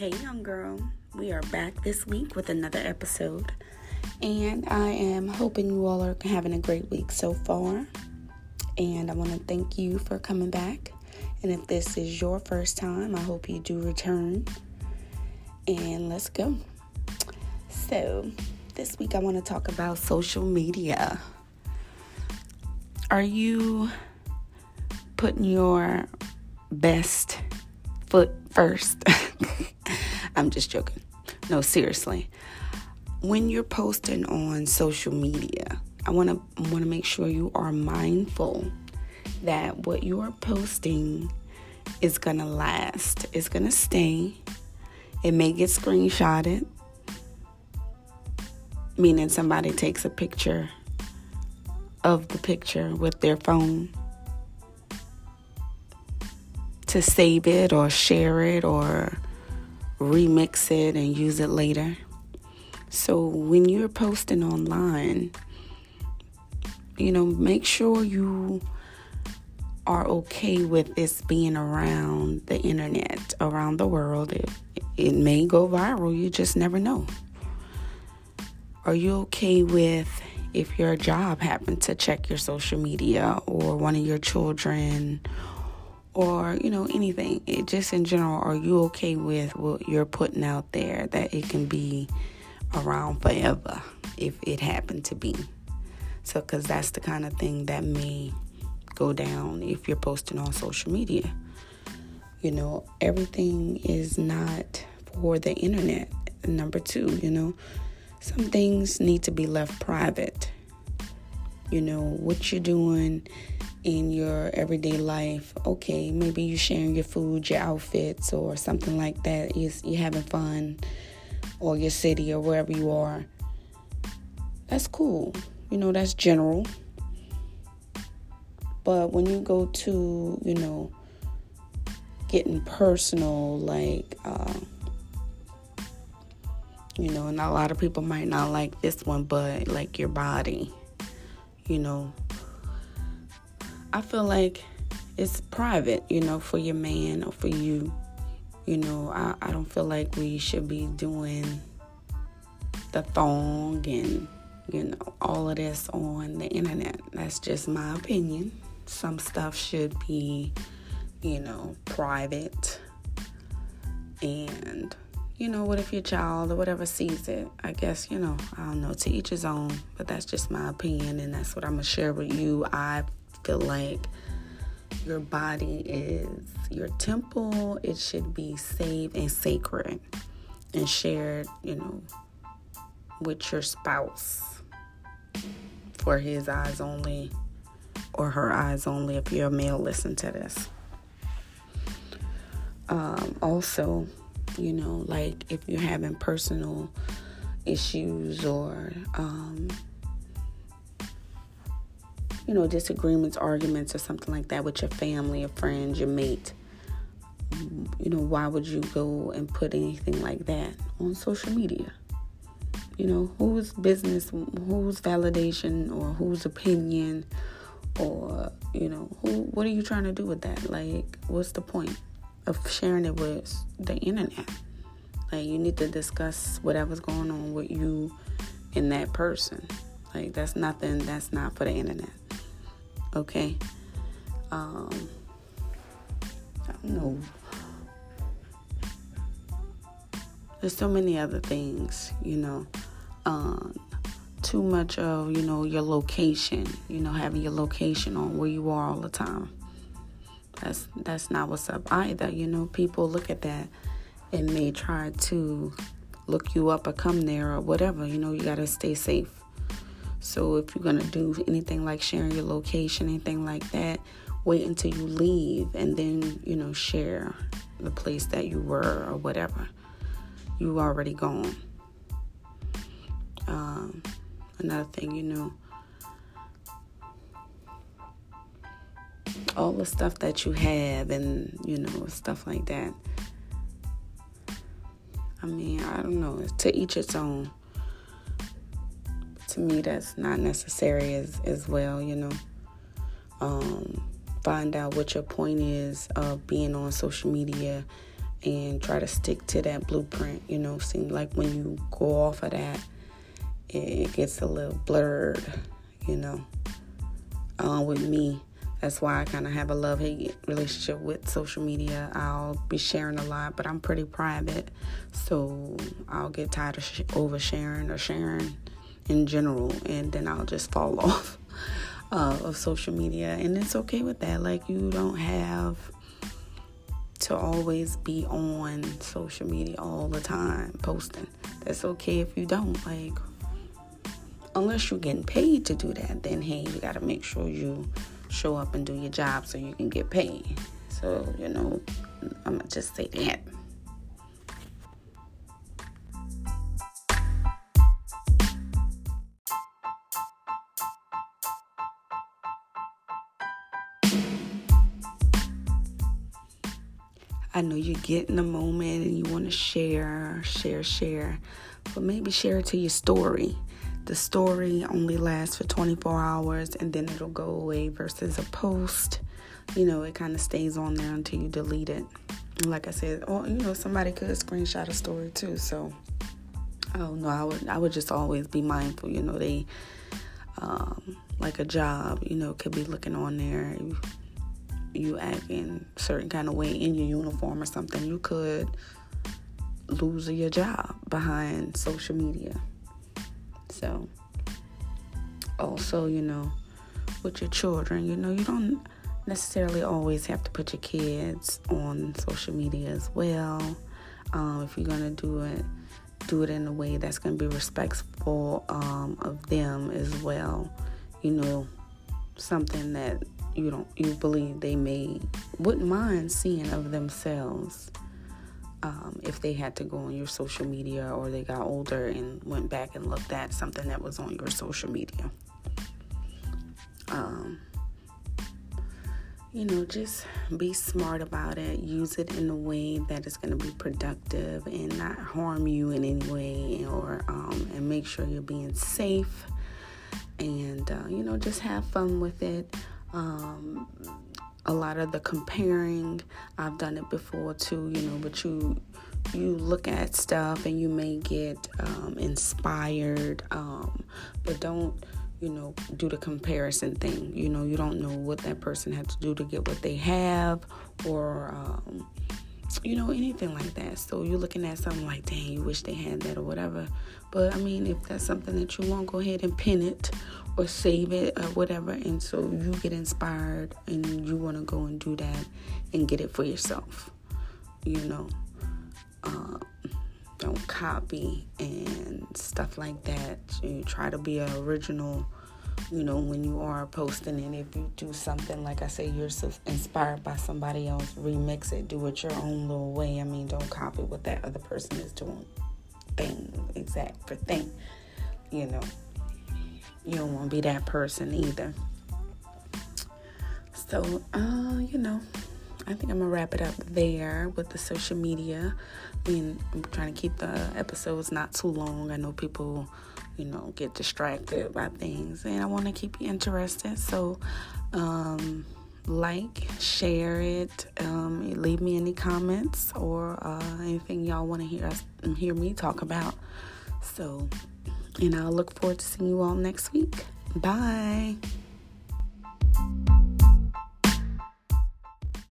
Hey, young girl. We are back this week with another episode. And I am hoping you all are having a great week so far. And I want to thank you for coming back. And if this is your first time, I hope you do return. And let's go. So, this week I want to talk about social media. Are you putting your best foot first? I'm just joking. No, seriously. When you're posting on social media, I want to want to make sure you are mindful that what you are posting is going to last. It's going to stay. It may get screenshotted, meaning somebody takes a picture of the picture with their phone to save it or share it or remix it and use it later. So when you're posting online, you know, make sure you are okay with this being around the internet, around the world. It, it may go viral, you just never know. Are you okay with if your job happened to check your social media or one of your children or you know anything it just in general are you okay with what you're putting out there that it can be around forever if it happened to be? So because that's the kind of thing that may go down if you're posting on social media. You know everything is not for the internet number two you know. Some things need to be left private. You know what you're doing in your everyday life. Okay, maybe you're sharing your food, your outfits, or something like that. You're, you're having fun, or your city, or wherever you are. That's cool. You know, that's general. But when you go to, you know, getting personal, like, uh, you know, and a lot of people might not like this one, but like your body, you know, I feel like it's private, you know, for your man or for you. You know, I, I don't feel like we should be doing the thong and, you know, all of this on the internet. That's just my opinion. Some stuff should be, you know, private. And, you know, what if your child or whatever sees it? I guess, you know, I don't know, to each his own. But that's just my opinion and that's what I'm going to share with you. I feel like your body is your temple. It should be saved and sacred and shared, you know, with your spouse for his eyes only or her eyes only if you're a male listen to this um, also you know like if you're having personal issues or um, you know, disagreements, arguments, or something like that with your family, your friends, your mate, you know, why would you go and put anything like that on social media? You know, whose business, whose validation, or whose opinion, or, you know, who, what are you trying to do with that? Like, what's the point of sharing it with the internet? Like, you need to discuss whatever's going on with you and that person. Like, that's nothing, that's not for the internet. Okay. Um, I don't know. There's so many other things, you know. Um, too much of, you know, your location, you know, having your location on where you are all the time. That's that's not what's up either. You know, people look at that and may try to look you up or come there or whatever. You know, you gotta stay safe. So if you're gonna do anything like sharing your location, anything like that, wait until you leave and then, you know, share the place that you were or whatever. You already gone. Um, another thing, you know, all the stuff that you have and, you know, stuff like that. I mean, I don't know, to each its own to me that's not necessary as as well you know um, find out what your point is of being on social media and try to stick to that blueprint. You know, seem like when you go off of that, it gets a little blurred. You know, uh, with me. That's why I kind of have a love hate relationship with social media. I'll be sharing a lot, but I'm pretty private. So I'll get tired of sh- oversharing or sharing in general, and then I'll just fall off uh, of social media. And it's okay with that. Like, you don't have to always be on social media all the time posting. That's okay if you don't. Like, unless you're getting paid to do that, then hey, you got to make sure you show up and do your job so you can get paid. So, you know, I'm going to just say that. I know you get in a moment and you want to share, share, share, but maybe share it to your story. The story only lasts for 24 hours and then it'll go away versus a post. You know it kind of stays on there until you delete it. Like i said or you know somebody could screenshot a story too so oh no i would i would just always be mindful you know they um, like a job you know could be looking on there you acting certain kind of way in your uniform or something you could lose your job behind social media so, also, you know, with your children, you know, you don't necessarily always have to put your kids on social media as well. Um, if you're gonna do it, do it in a way that's gonna be respectful um, of them as well. You know, something that you don't you believe they may wouldn't mind seeing of themselves um, if they had to go on your social media or they got older and went back and looked at something that was on your social media. Um, you know, just be smart about it. Use it in a way that is going to be productive and not harm you in any way, or um, and make sure you're being safe. And uh, you know, just have fun with it. Um, a lot of the comparing. I've done it before too, you know, but you you look at stuff and you may get um, inspired, um, but don't you know do the comparison thing. You know, you don't know what that person had to do to get what they have, or um, you know anything like that. So you're looking at something like, dang, you wish they had that or whatever. But I mean, if that's something that you want, go ahead and pin it or save it or whatever. And so you get inspired and you want to go and do that and get it for yourself. You know, uh, don't copy and stuff like that. You try to be an original. You know, when you are posting, and if you do something like I say, you're so inspired by somebody else, remix it, do it your own little way. I mean, don't copy what that other person is doing, thing exact for thing. You know, you don't want to be that person either. So, uh, you know, I think I'm gonna wrap it up there with the social media. I mean, I'm trying to keep the episodes not too long. I know people, you know, get distracted by things, and I want to keep you interested. So, um, like, share it, um, leave me any comments or uh, anything y'all want to hear us hear me talk about. So, and I'll look forward to seeing you all next week. Bye.